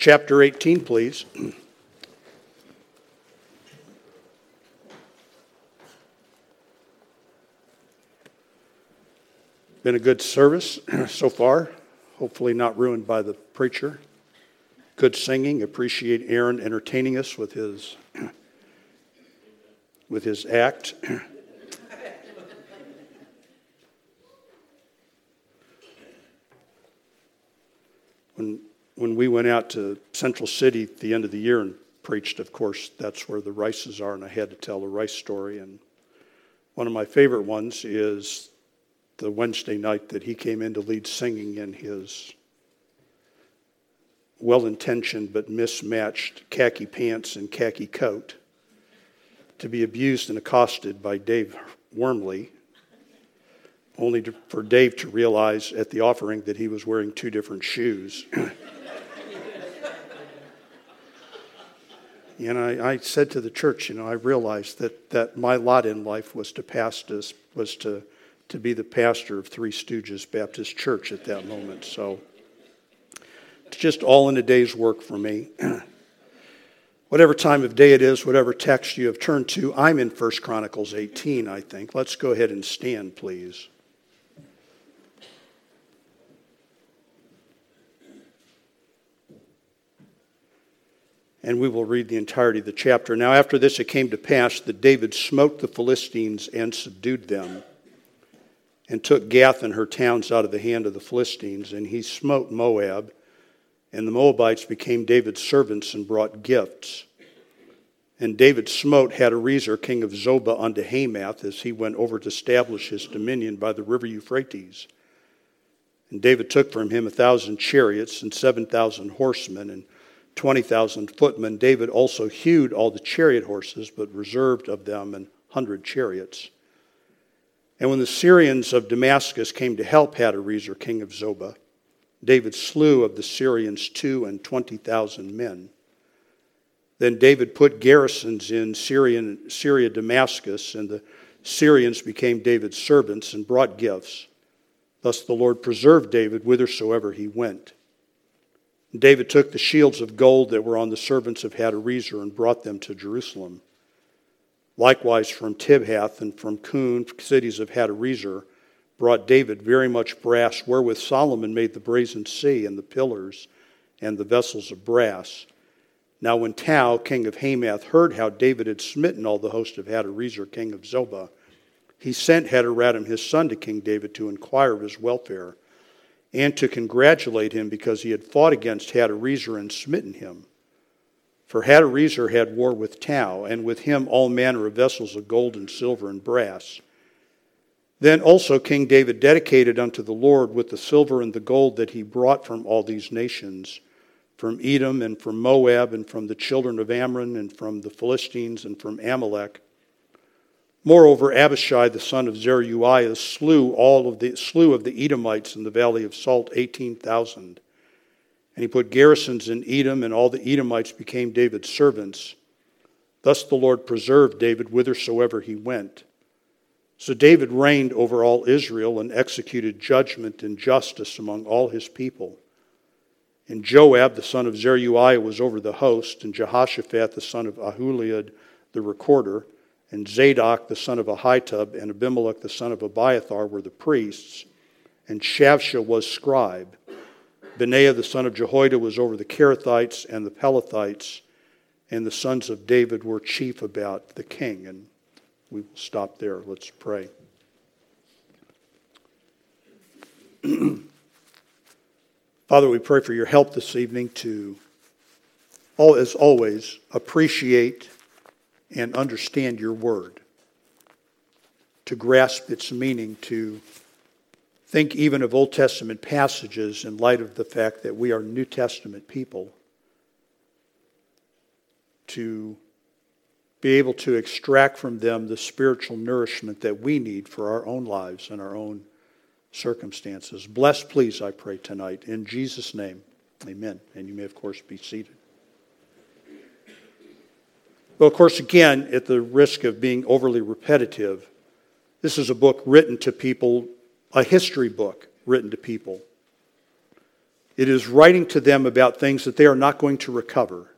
chapter 18, please. Been a good service so far, hopefully not ruined by the preacher. Good singing. Appreciate Aaron entertaining us with his with his act. when we went out to Central City at the end of the year and preached, of course, that's where the Rices are, and I had to tell the Rice story. And one of my favorite ones is the Wednesday night that he came in to lead singing in his well intentioned but mismatched khaki pants and khaki coat to be abused and accosted by Dave Wormley, only to, for Dave to realize at the offering that he was wearing two different shoes. and I, I, said to the church, you know, I realized that, that my lot in life was to pass this, was to to be the pastor of Three Stooges Baptist Church at that moment. So it's just all in a day's work for me. whatever time of day it is, whatever text you have turned to, I'm in First Chronicles 18, I think. Let's go ahead and stand, please. And we will read the entirety of the chapter. Now, after this, it came to pass that David smote the Philistines and subdued them and took Gath and her towns out of the hand of the Philistines, and he smote Moab. And the Moabites became David's servants and brought gifts. And David smote Hadarezer, king of Zobah, unto Hamath as he went over to establish his dominion by the river Euphrates. And David took from him a thousand chariots and seven thousand horsemen and twenty thousand footmen. David also hewed all the chariot horses, but reserved of them an hundred chariots. And when the Syrians of Damascus came to help Hadarezer, king of Zobah, David slew of the Syrians two and twenty thousand men. Then David put garrisons in Syrian, Syria, Damascus, and the Syrians became David's servants and brought gifts. Thus the Lord preserved David whithersoever he went. David took the shields of gold that were on the servants of Hadarezer and brought them to Jerusalem. Likewise, from Tibhath and from Chun, cities of Hadarezer, brought David very much brass, wherewith Solomon made the brazen sea and the pillars and the vessels of brass. Now, when Tou, king of Hamath, heard how David had smitten all the host of Hadarezer, king of Zobah, he sent Hadoram, his son, to King David to inquire of his welfare and to congratulate him because he had fought against Hadarezer and smitten him. For Hadarezer had war with Tou, and with him all manner of vessels of gold and silver and brass. Then also King David dedicated unto the Lord with the silver and the gold that he brought from all these nations, from Edom and from Moab and from the children of Ammon and from the Philistines and from Amalek. Moreover, Abishai the son of Zeruiah slew all of the slew of the Edomites in the valley of Salt eighteen thousand. And he put garrisons in Edom, and all the Edomites became David's servants. Thus the Lord preserved David whithersoever he went. So David reigned over all Israel and executed judgment and justice among all his people. And Joab the son of Zeruiah was over the host, and Jehoshaphat the son of Ahilud the recorder, and Zadok the son of Ahitub, and Abimelech the son of Abiathar were the priests, and Shavsha was scribe. Benaiah the son of Jehoiada was over the Cherethites and the Pelethites, and the sons of David were chief about the king. And we will stop there. Let's pray. Father, we pray for your help this evening to, as always, appreciate and understand your word, to grasp its meaning, to think even of Old Testament passages in light of the fact that we are New Testament people, to be able to extract from them the spiritual nourishment that we need for our own lives and our own circumstances. Bless, please, I pray tonight. In Jesus' name, amen. And you may, of course, be seated. Well, of course, again, at the risk of being overly repetitive, this is a book written to people a history book written to people. It is writing to them about things that they are not going to recover.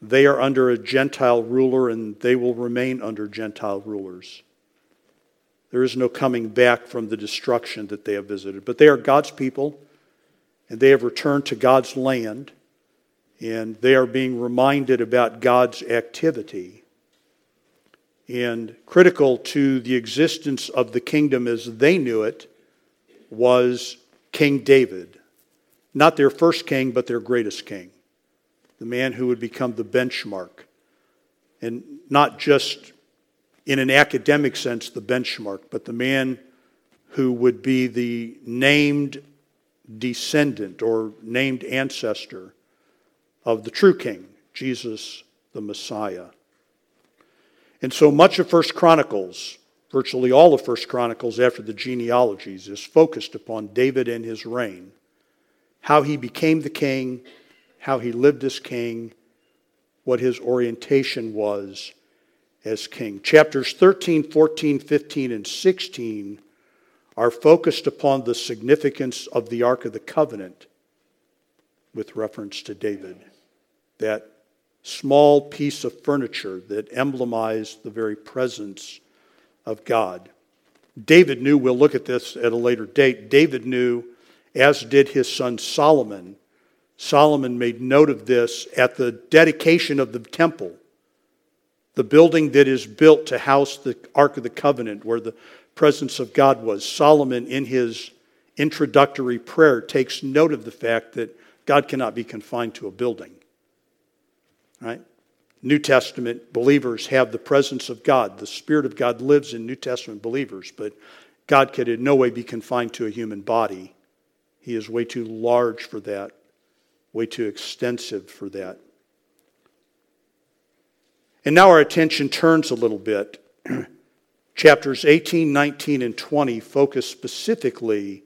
They are under a Gentile ruler and they will remain under Gentile rulers. There is no coming back from the destruction that they have visited. But they are God's people and they have returned to God's land and they are being reminded about God's activity. And critical to the existence of the kingdom as they knew it was King David. Not their first king, but their greatest king the man who would become the benchmark. And not just in an academic sense, the benchmark, but the man who would be the named descendant or named ancestor of the true king, Jesus the Messiah. And so much of First Chronicles, virtually all of First Chronicles after the genealogies, is focused upon David and his reign, how he became the king, how he lived as king, what his orientation was as king. Chapters 13, 14, 15, and 16 are focused upon the significance of the Ark of the Covenant with reference to David. That small piece of furniture that emblemized the very presence of God. David knew, we'll look at this at a later date, David knew, as did his son Solomon, Solomon made note of this at the dedication of the temple, the building that is built to house the Ark of the Covenant, where the presence of God was. Solomon, in his introductory prayer, takes note of the fact that God cannot be confined to a building. Right? New Testament believers have the presence of God. The Spirit of God lives in New Testament believers, but God could in no way be confined to a human body. He is way too large for that way too extensive for that. And now our attention turns a little bit. Chapters 18, 19, and 20 focus specifically,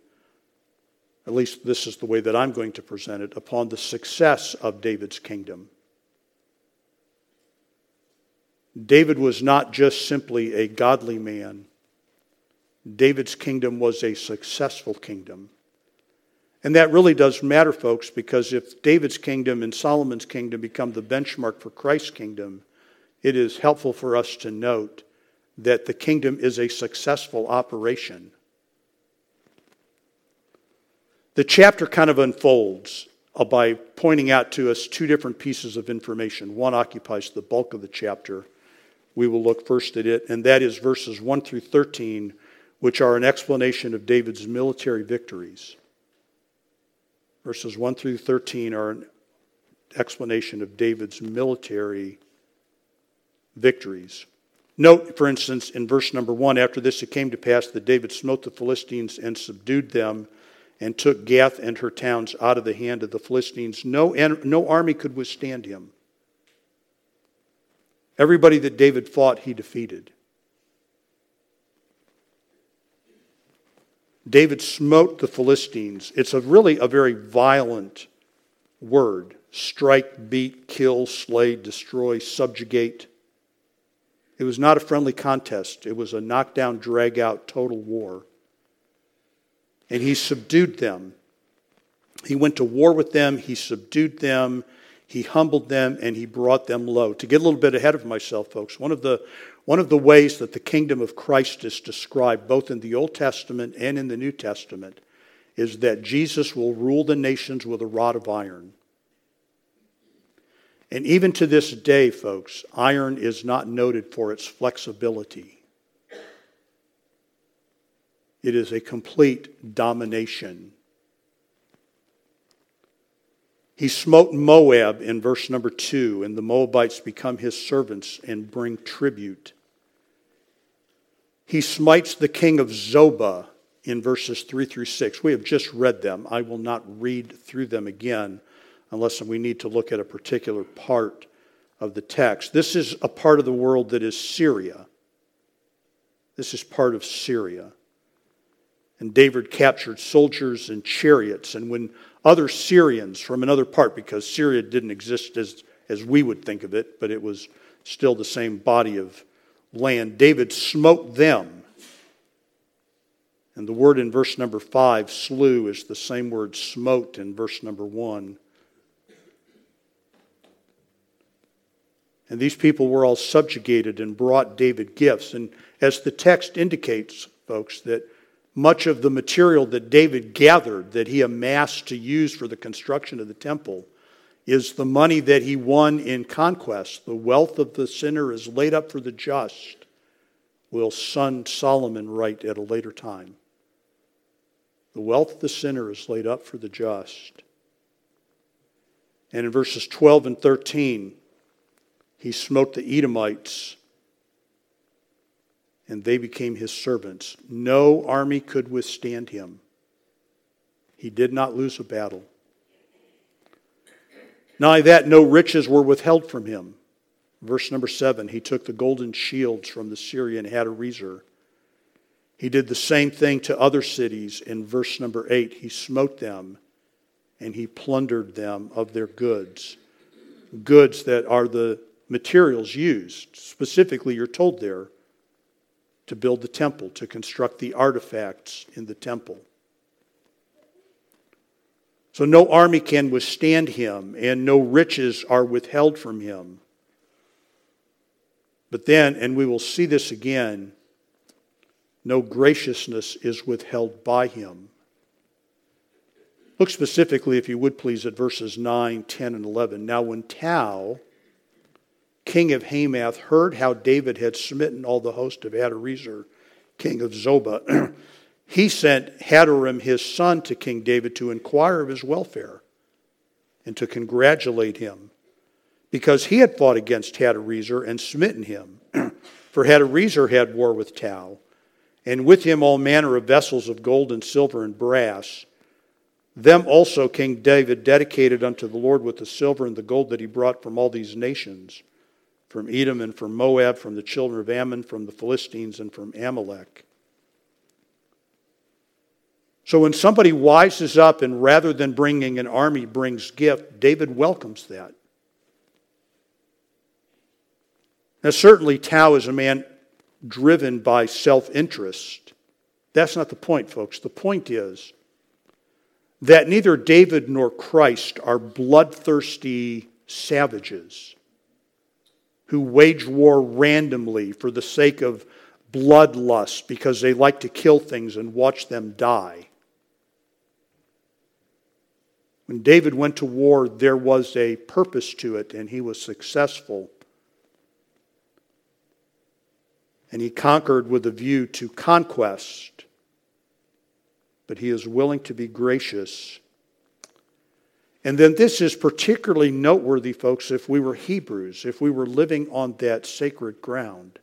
at least this is the way that I'm going to present it, upon the success of David's kingdom. David was not just simply a godly man, David's kingdom was a successful kingdom. And that really does matter, folks, because if David's kingdom and Solomon's kingdom become the benchmark for Christ's kingdom, it is helpful for us to note that the kingdom is a successful operation. The chapter kind of unfolds uh, by pointing out to us two different pieces of information. One occupies the bulk of the chapter. We will look first at it, and that is verses 1 through 13, which are an explanation of David's military victories. Verses 1 through 13 are an explanation of David's military victories. Note, for instance, in verse number 1 after this it came to pass that David smote the Philistines and subdued them and took Gath and her towns out of the hand of the Philistines. No, no army could withstand him. Everybody that David fought, he defeated. David smote the Philistines. It's a really a very violent word strike, beat, kill, slay, destroy, subjugate. It was not a friendly contest, it was a knockdown, drag out, total war. And he subdued them. He went to war with them, he subdued them, he humbled them, and he brought them low. To get a little bit ahead of myself, folks, one of the one of the ways that the kingdom of Christ is described, both in the Old Testament and in the New Testament, is that Jesus will rule the nations with a rod of iron. And even to this day, folks, iron is not noted for its flexibility. It is a complete domination. He smote Moab in verse number two, and the Moabites become his servants and bring tribute. He smites the king of Zobah in verses 3 through 6. We have just read them. I will not read through them again unless we need to look at a particular part of the text. This is a part of the world that is Syria. This is part of Syria. And David captured soldiers and chariots. And when other Syrians from another part, because Syria didn't exist as, as we would think of it, but it was still the same body of land, David smote them. And the word in verse number 5, slew, is the same word smote in verse number 1. And these people were all subjugated and brought David gifts. And as the text indicates, folks, that much of the material that David gathered, that he amassed to use for the construction of the temple, is the money that he won in conquest. The wealth of the sinner is laid up for the just, will son Solomon write at a later time. The wealth of the sinner is laid up for the just. And in verses 12 and 13, he smote the Edomites and they became his servants. No army could withstand him. He did not lose a battle. Not only that, no riches were withheld from him. Verse number seven, he took the golden shields from the Syrian Hadarezer. He did the same thing to other cities. In verse number eight, he smote them and he plundered them of their goods. Goods that are the materials used. Specifically, you're told there to build the temple, to construct the artifacts in the temple. So no army can withstand him, and no riches are withheld from him. But then, and we will see this again, no graciousness is withheld by him. Look specifically, if you would please, at verses 9, 10, and 11. Now, when Tou, king of Hamath, heard how David had smitten all the host of Hadarezer, king of Zobah, he sent Hadoram, his son, to King David to inquire of his welfare and to congratulate him, because he had fought against Hadarezer and smitten him. For Hadarezer had war with Tou, and with him all manner of vessels of gold and silver and brass. Them also King David dedicated unto the Lord with the silver and the gold that he brought from all these nations, from Edom and from Moab, from the children of Ammon, from the Philistines, and from Amalek. So when somebody wises up and rather than bringing an army brings gift, David welcomes that. Now, certainly, Tou is a man driven by self interest. That's not the point, folks. The point is that neither David nor Christ are bloodthirsty savages who wage war randomly for the sake of bloodlust because they like to kill things and watch them die. When David went to war, there was a purpose to it, and he was successful. And he conquered with a view to conquest. But he is willing to be gracious. And then this is particularly noteworthy, folks, if we were Hebrews, if we were living on that sacred ground.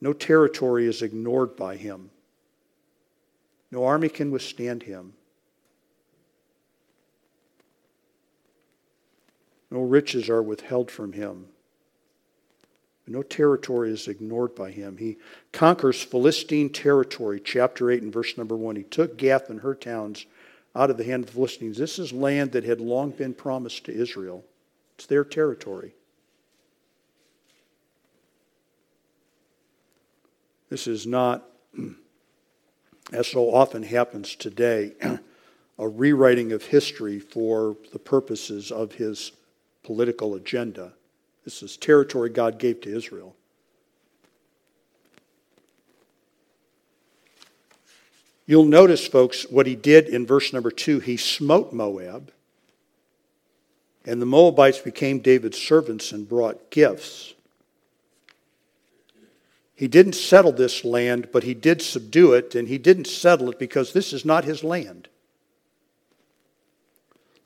No territory is ignored by him. No army can withstand him. No riches are withheld from him. No territory is ignored by him. He conquers Philistine territory, chapter 8 and verse number 1. He took Gath and her towns out of the hand of the Philistines. This is land that had long been promised to Israel, it's their territory. This is not, as so often happens today, a rewriting of history for the purposes of his political agenda. This is territory God gave to Israel. You'll notice, folks, what he did in verse number two. He smote Moab, and the Moabites became David's servants and brought gifts. He didn't settle this land, but he did subdue it, and he didn't settle it because this is not his land.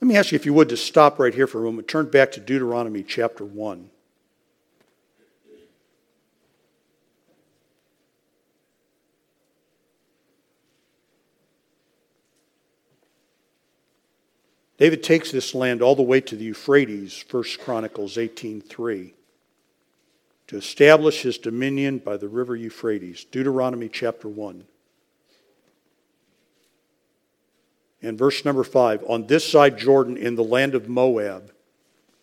Let me ask you, if you would, to stop right here for a moment. Turn back to Deuteronomy chapter 1. David takes this land all the way to the Euphrates, 1 Chronicles 18:3, to establish his dominion by the river Euphrates. Deuteronomy chapter 1. And verse number five on this side Jordan in the land of Moab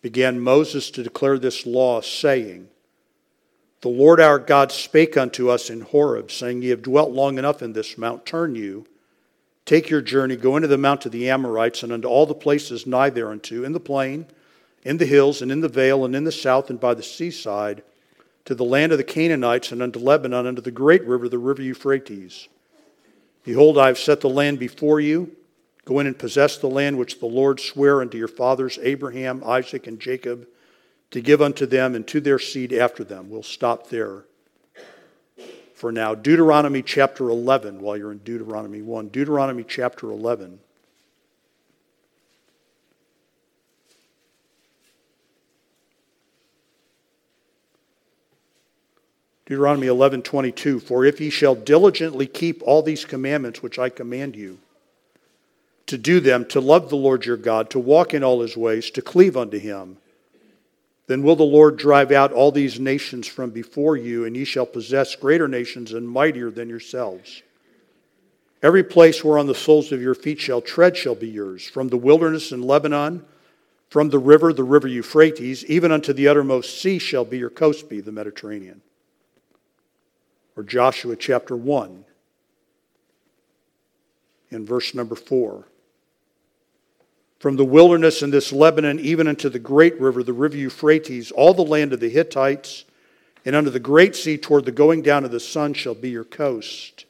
began Moses to declare this law, saying, The Lord our God spake unto us in Horeb, saying, Ye have dwelt long enough in this mount, turn you, take your journey, go into the mount of the Amorites, and unto all the places nigh thereunto, in the plain, in the hills, and in the vale, and in the south, and by the seaside, to the land of the Canaanites, and unto Lebanon, unto the great river, the river Euphrates. Behold, I have set the land before you. Go in and possess the land which the Lord sware unto your fathers, Abraham, Isaac, and Jacob to give unto them and to their seed after them. We'll stop there for now. Deuteronomy chapter 11, while you're in Deuteronomy 1. Deuteronomy chapter 11. Deuteronomy 11:22 For if ye shall diligently keep all these commandments which I command you to do them to love the Lord your God to walk in all his ways to cleave unto him then will the Lord drive out all these nations from before you, and ye shall possess greater nations and mightier than yourselves. Every place whereon the soles of your feet shall tread shall be yours, from the wilderness in Lebanon, from the river, the river Euphrates, even unto the uttermost sea shall be your coast be, the Mediterranean. Or Joshua chapter 1, in verse number 4 from the wilderness in this Lebanon even unto the great river, the river Euphrates, all the land of the Hittites, and unto the great sea toward the going down of the sun shall be your coast.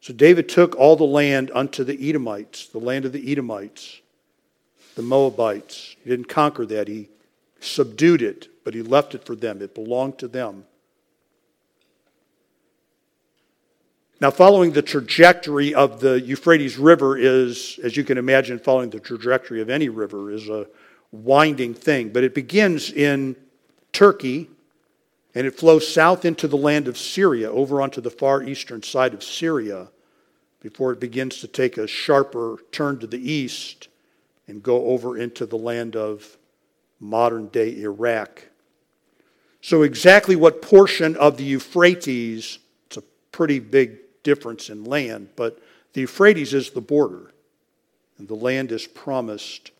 So David took all the land unto the Edomites, the land of the Edomites, the Moabites. He didn't conquer that, he subdued it, but he left it for them. It belonged to them. Now, following the trajectory of the Euphrates River is, as you can imagine, following the trajectory of any river is a winding thing. But it begins in Turkey and it flows south into the land of Syria, over onto the far eastern side of Syria, before it begins to take a sharper turn to the east and go over into the land of modern day Iraq. So, exactly what portion of the Euphrates, it's a pretty big difference in land, but the Euphrates is the border, and the land is promised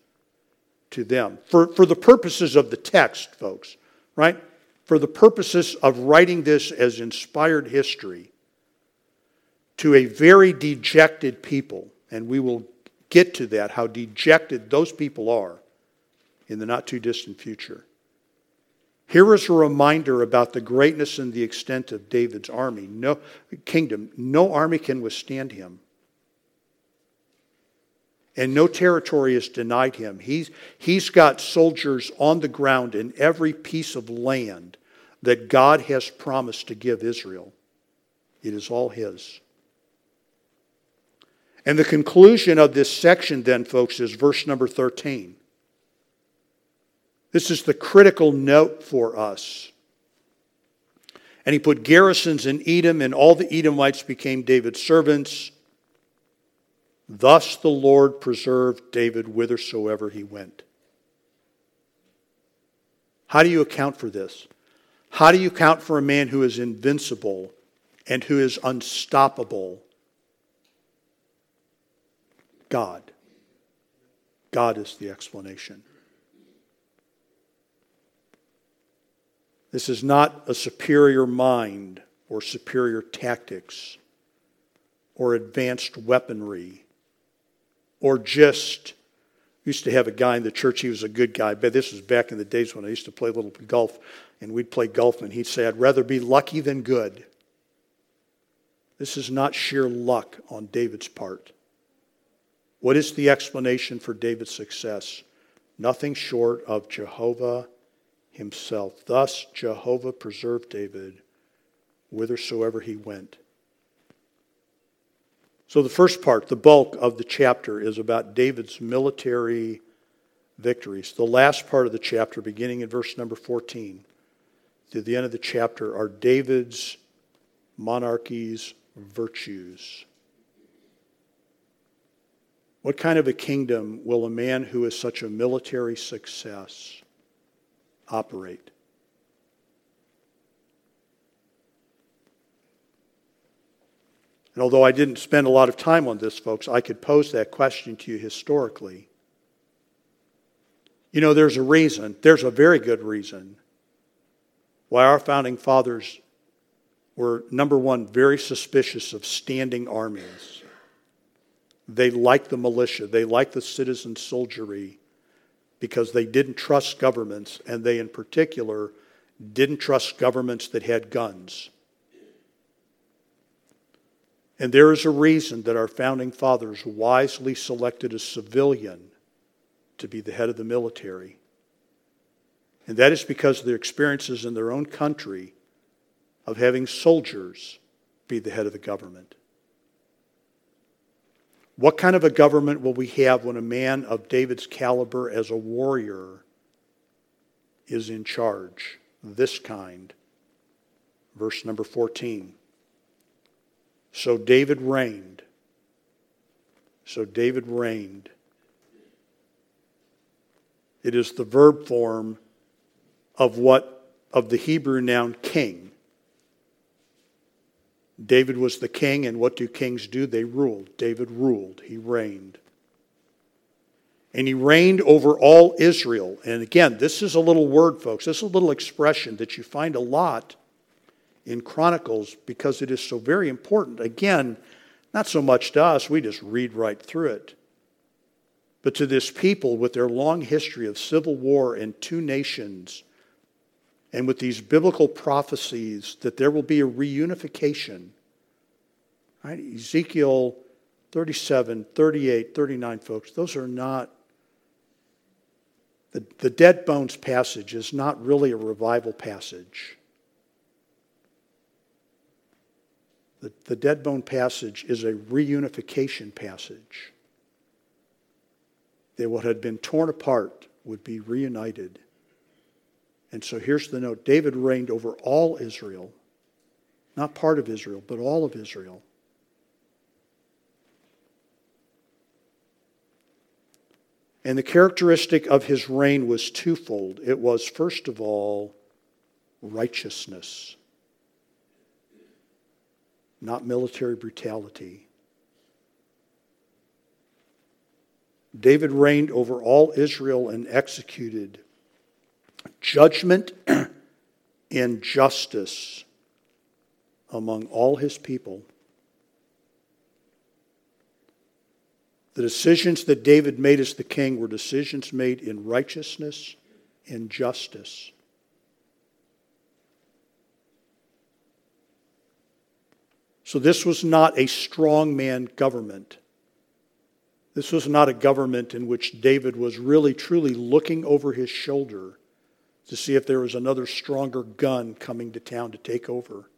to them. For, for the purposes of the text, folks, right? For the purposes of writing this as inspired history to a very dejected people, and we will get to that, how dejected those people are in the not too distant future. Here is a reminder about the greatness and the extent of David's army. No kingdom, no army can withstand him. And no territory is denied him. He's, he's got soldiers on the ground in every piece of land that God has promised to give Israel. It is all his. And the conclusion of this section, then, folks, is verse number 13. This is the critical note for us. And he put garrisons in Edom, and all the Edomites became David's servants. Thus the Lord preserved David whithersoever he went. How do you account for this? How do you account for a man who is invincible and who is unstoppable? God. God is the explanation. This is not a superior mind or superior tactics or advanced weaponry or just used to have a guy in the church he was a good guy. But this was back in the days when i used to play a little golf and we'd play golf and he'd say i'd rather be lucky than good. This is not sheer luck on david's part. What is the explanation for david's success? Nothing short of jehovah himself. Thus Jehovah preserved David whithersoever he went. So, the first part, the bulk of the chapter, is about David's military victories. The last part of the chapter, beginning in verse number 14 to the end of the chapter, are David's monarchy's virtues. What kind of a kingdom will a man who is such a military success operate. And although I didn't spend a lot of time on this, folks, I could pose that question to you historically. You know, there's a reason, there's a very good reason why our founding fathers were, number one, very suspicious of standing armies. They liked the militia, they liked the citizen soldiery because they didn't trust governments, and they, in particular, didn't trust governments that had guns. And there is a reason that our founding fathers wisely selected a civilian to be the head of the military. And that is because of their experiences in their own country of having soldiers be the head of the government. What kind of a government will we have when a man of David's caliber as a warrior is in charge? This kind. Verse number 14. So David reigned. So David reigned. It is the verb form of what of the Hebrew noun king. David was the king, and what do kings do? They ruled. David ruled, he reigned. And he reigned over all Israel. And again, this is a little word, folks. This is a little expression that you find a lot in Chronicles because it is so very important. Again, not so much to us, we just read right through it. But to this people with their long history of civil war and two nations, and with these biblical prophecies that there will be a reunification. Right? Ezekiel 37, 38, 39, folks, those are not, the, the dead bones passage is not really a revival passage. The, the dead bone passage is a reunification passage. That what had been torn apart would be reunited. And so here's the note David reigned over all Israel, not part of Israel, but all of Israel. And the characteristic of his reign was twofold. It was, first of all, righteousness, not military brutality. David reigned over all Israel and executed judgment and justice among all his people. The decisions that David made as the king were decisions made in righteousness and justice. So, this was not a strongman government. This was not a government in which David was really, truly looking over his shoulder to see if there was another stronger gun coming to town to take over.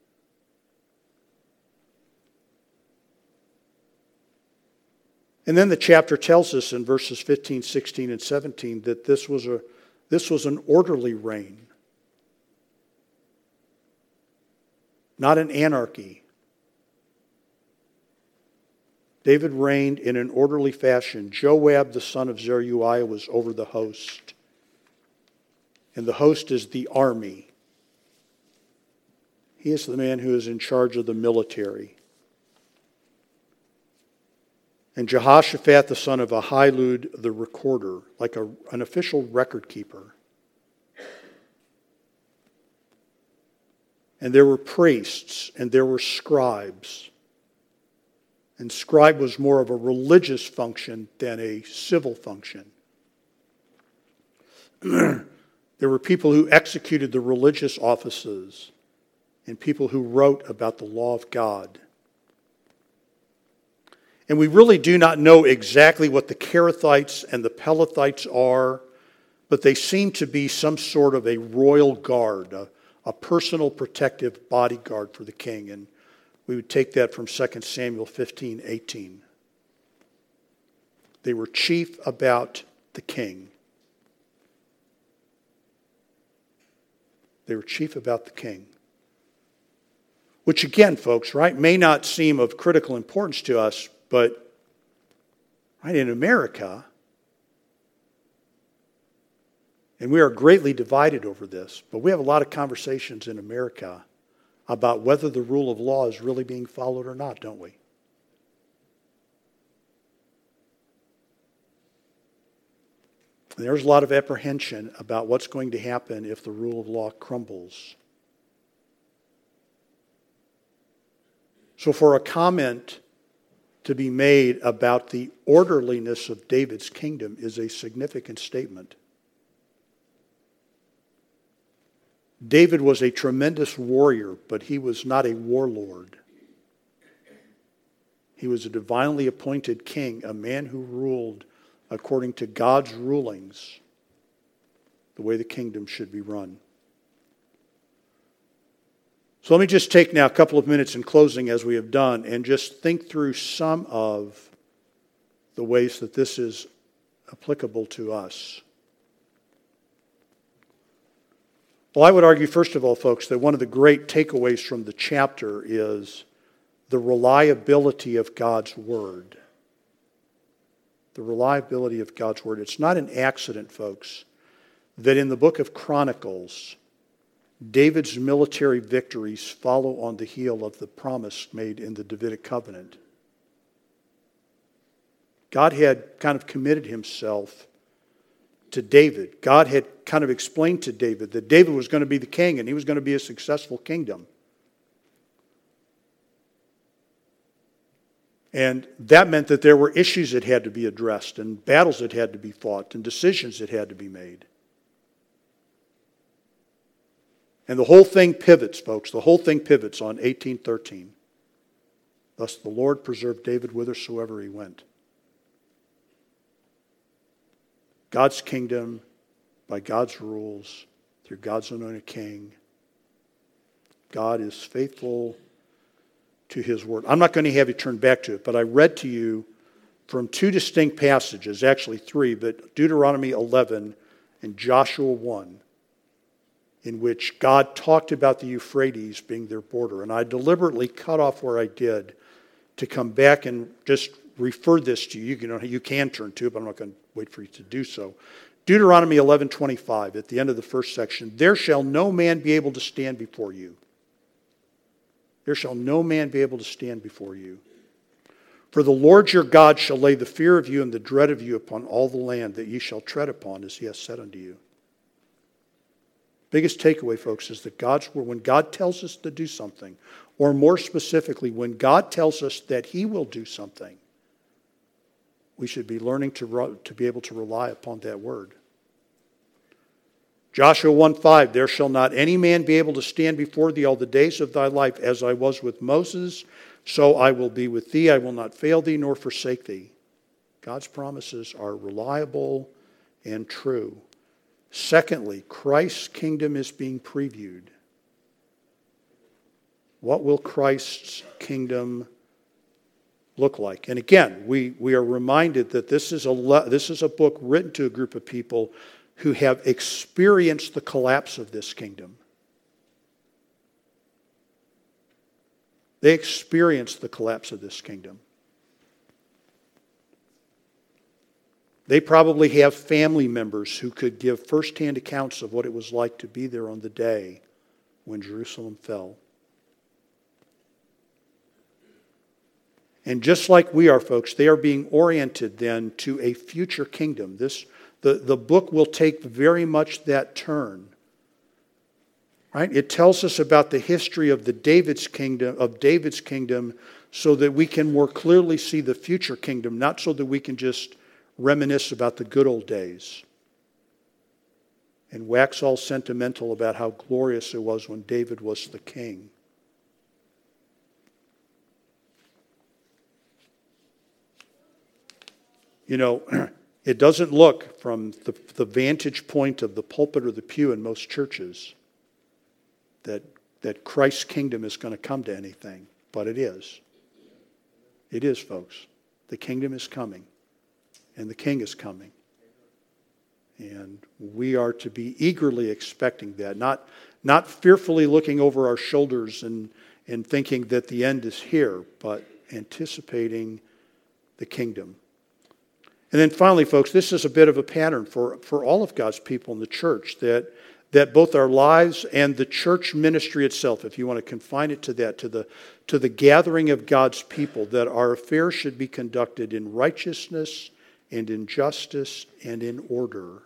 And then the chapter tells us in verses 15, 16, and 17 that this was, a, this was an orderly reign, not an anarchy. David reigned in an orderly fashion. Joab, the son of Zeruiah, was over the host and the host is the army. He is the man who is in charge of the military. And Jehoshaphat, the son of Ahilud, the recorder, like a, an official record keeper. And there were priests and there were scribes. And scribe was more of a religious function than a civil function. There were people who executed the religious offices and people who wrote about the law of God. And we really do not know exactly what the Cherethites and the Pelethites are, but they seem to be some sort of a royal guard, a, a personal protective bodyguard for the king. And we would take that from 2 Samuel 15 18. They were chief about the king. They were chief about the king. Which, again, folks, right, may not seem of critical importance to us, but right in America, and we are greatly divided over this, but we have a lot of conversations in America about whether the rule of law is really being followed or not, don't we? There's a lot of apprehension about what's going to happen if the rule of law crumbles. So, for a comment to be made about the orderliness of David's kingdom is a significant statement. David was a tremendous warrior, but he was not a warlord. He was a divinely appointed king, a man who ruled according to God's rulings, the way the kingdom should be run. So let me just take now a couple of minutes in closing, as we have done, and just think through some of the ways that this is applicable to us. Well, I would argue, first of all, folks, that one of the great takeaways from the chapter is the reliability of God's Word. The reliability of God's Word. It's not an accident, folks, that in the book of Chronicles, David's military victories follow on the heel of the promise made in the Davidic covenant. God had kind of committed himself to David. God had kind of explained to David that David was going to be the king and he was going to be a successful kingdom. And that meant that there were issues that had to be addressed, and battles that had to be fought, and decisions that had to be made. And the whole thing pivots, folks. The whole thing pivots on 1813. Thus the Lord preserved David whithersoever he went. God's kingdom by God's rules through God's anointed king. God is faithful to his word. I'm not going to have you turn back to it, but I read to you from two distinct passages, actually three, but Deuteronomy 11 and Joshua 1, in which God talked about the Euphrates being their border. And I deliberately cut off where I did to come back and just refer this to you. You, know, you can turn to it, but I'm not going to wait for you to do so. Deuteronomy 11:25 at the end of the first section, there shall no man be able to stand before you. There shall no man be able to stand before you. For the Lord your God shall lay the fear of you and the dread of you upon all the land that ye shall tread upon, as he has said unto you. Biggest takeaway, folks, is that God's word, when God tells us to do something, or more specifically, when God tells us that he will do something, we should be learning to, to be able to rely upon that word. Joshua 1 5, there shall not any man be able to stand before thee all the days of thy life, as I was with Moses, so I will be with thee. I will not fail thee nor forsake thee. God's promises are reliable and true. Secondly, Christ's kingdom is being previewed. What will Christ's kingdom look like? And again, we, we are reminded that this is, a le- this is a book written to a group of people who have experienced the collapse of this kingdom. They experienced the collapse of this kingdom. They probably have family members who could give firsthand accounts of what it was like to be there on the day when Jerusalem fell. And just like we are, folks, they are being oriented then to a future kingdom. This, the, the book will take very much that turn. Right? It tells us about the history of the David's kingdom, of David's kingdom, so that we can more clearly see the future kingdom, not so that we can just reminisce about the good old days and wax all sentimental about how glorious it was when David was the king. You know, it doesn't look from the, the vantage point of the pulpit or the pew in most churches that, that Christ's kingdom is going to come to anything, but it is. It is, folks. The kingdom is coming, and the king is coming. And we are to be eagerly expecting that, not, not fearfully looking over our shoulders and, and thinking that the end is here, but anticipating the kingdom. And then finally, folks, this is a bit of a pattern for, for all of God's people in the church that, that both our lives and the church ministry itself, if you want to confine it to that, to the, to the gathering of God's people, that our affairs should be conducted in righteousness and in justice and in order.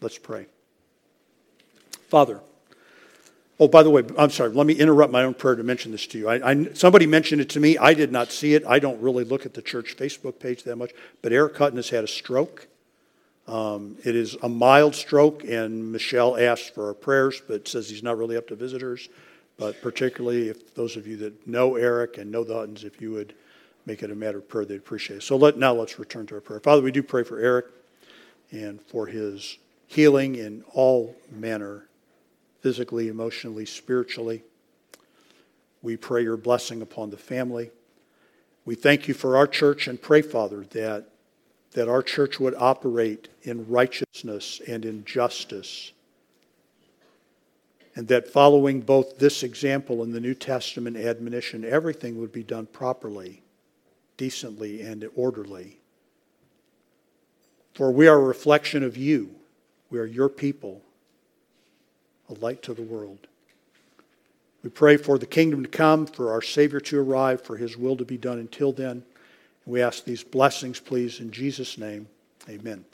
Let's pray. Father, oh, by the way, I'm sorry, let me interrupt my own prayer to mention this to you. I, I, somebody mentioned it to me. I did not see it. I don't really look at the church Facebook page that much, but Eric Hutton has had a stroke. Um, it is a mild stroke, and Michelle asked for our prayers, but says he's not really up to visitors. But particularly if those of you that know Eric and know the Huttons, if you would make it a matter of prayer, they'd appreciate it. So let, now let's return to our prayer. Father, we do pray for Eric and for his healing in all manner, physically, emotionally, spiritually. We pray your blessing upon the family. We thank you for our church and pray, Father, that, that our church would operate in righteousness and in justice. And that following both this example and the New Testament admonition, everything would be done properly, decently, and orderly. For we are a reflection of you. We are your people, a light to the world. We pray for the kingdom to come, for our Savior to arrive, for his will to be done until then. We ask these blessings, please, in Jesus' name. Amen.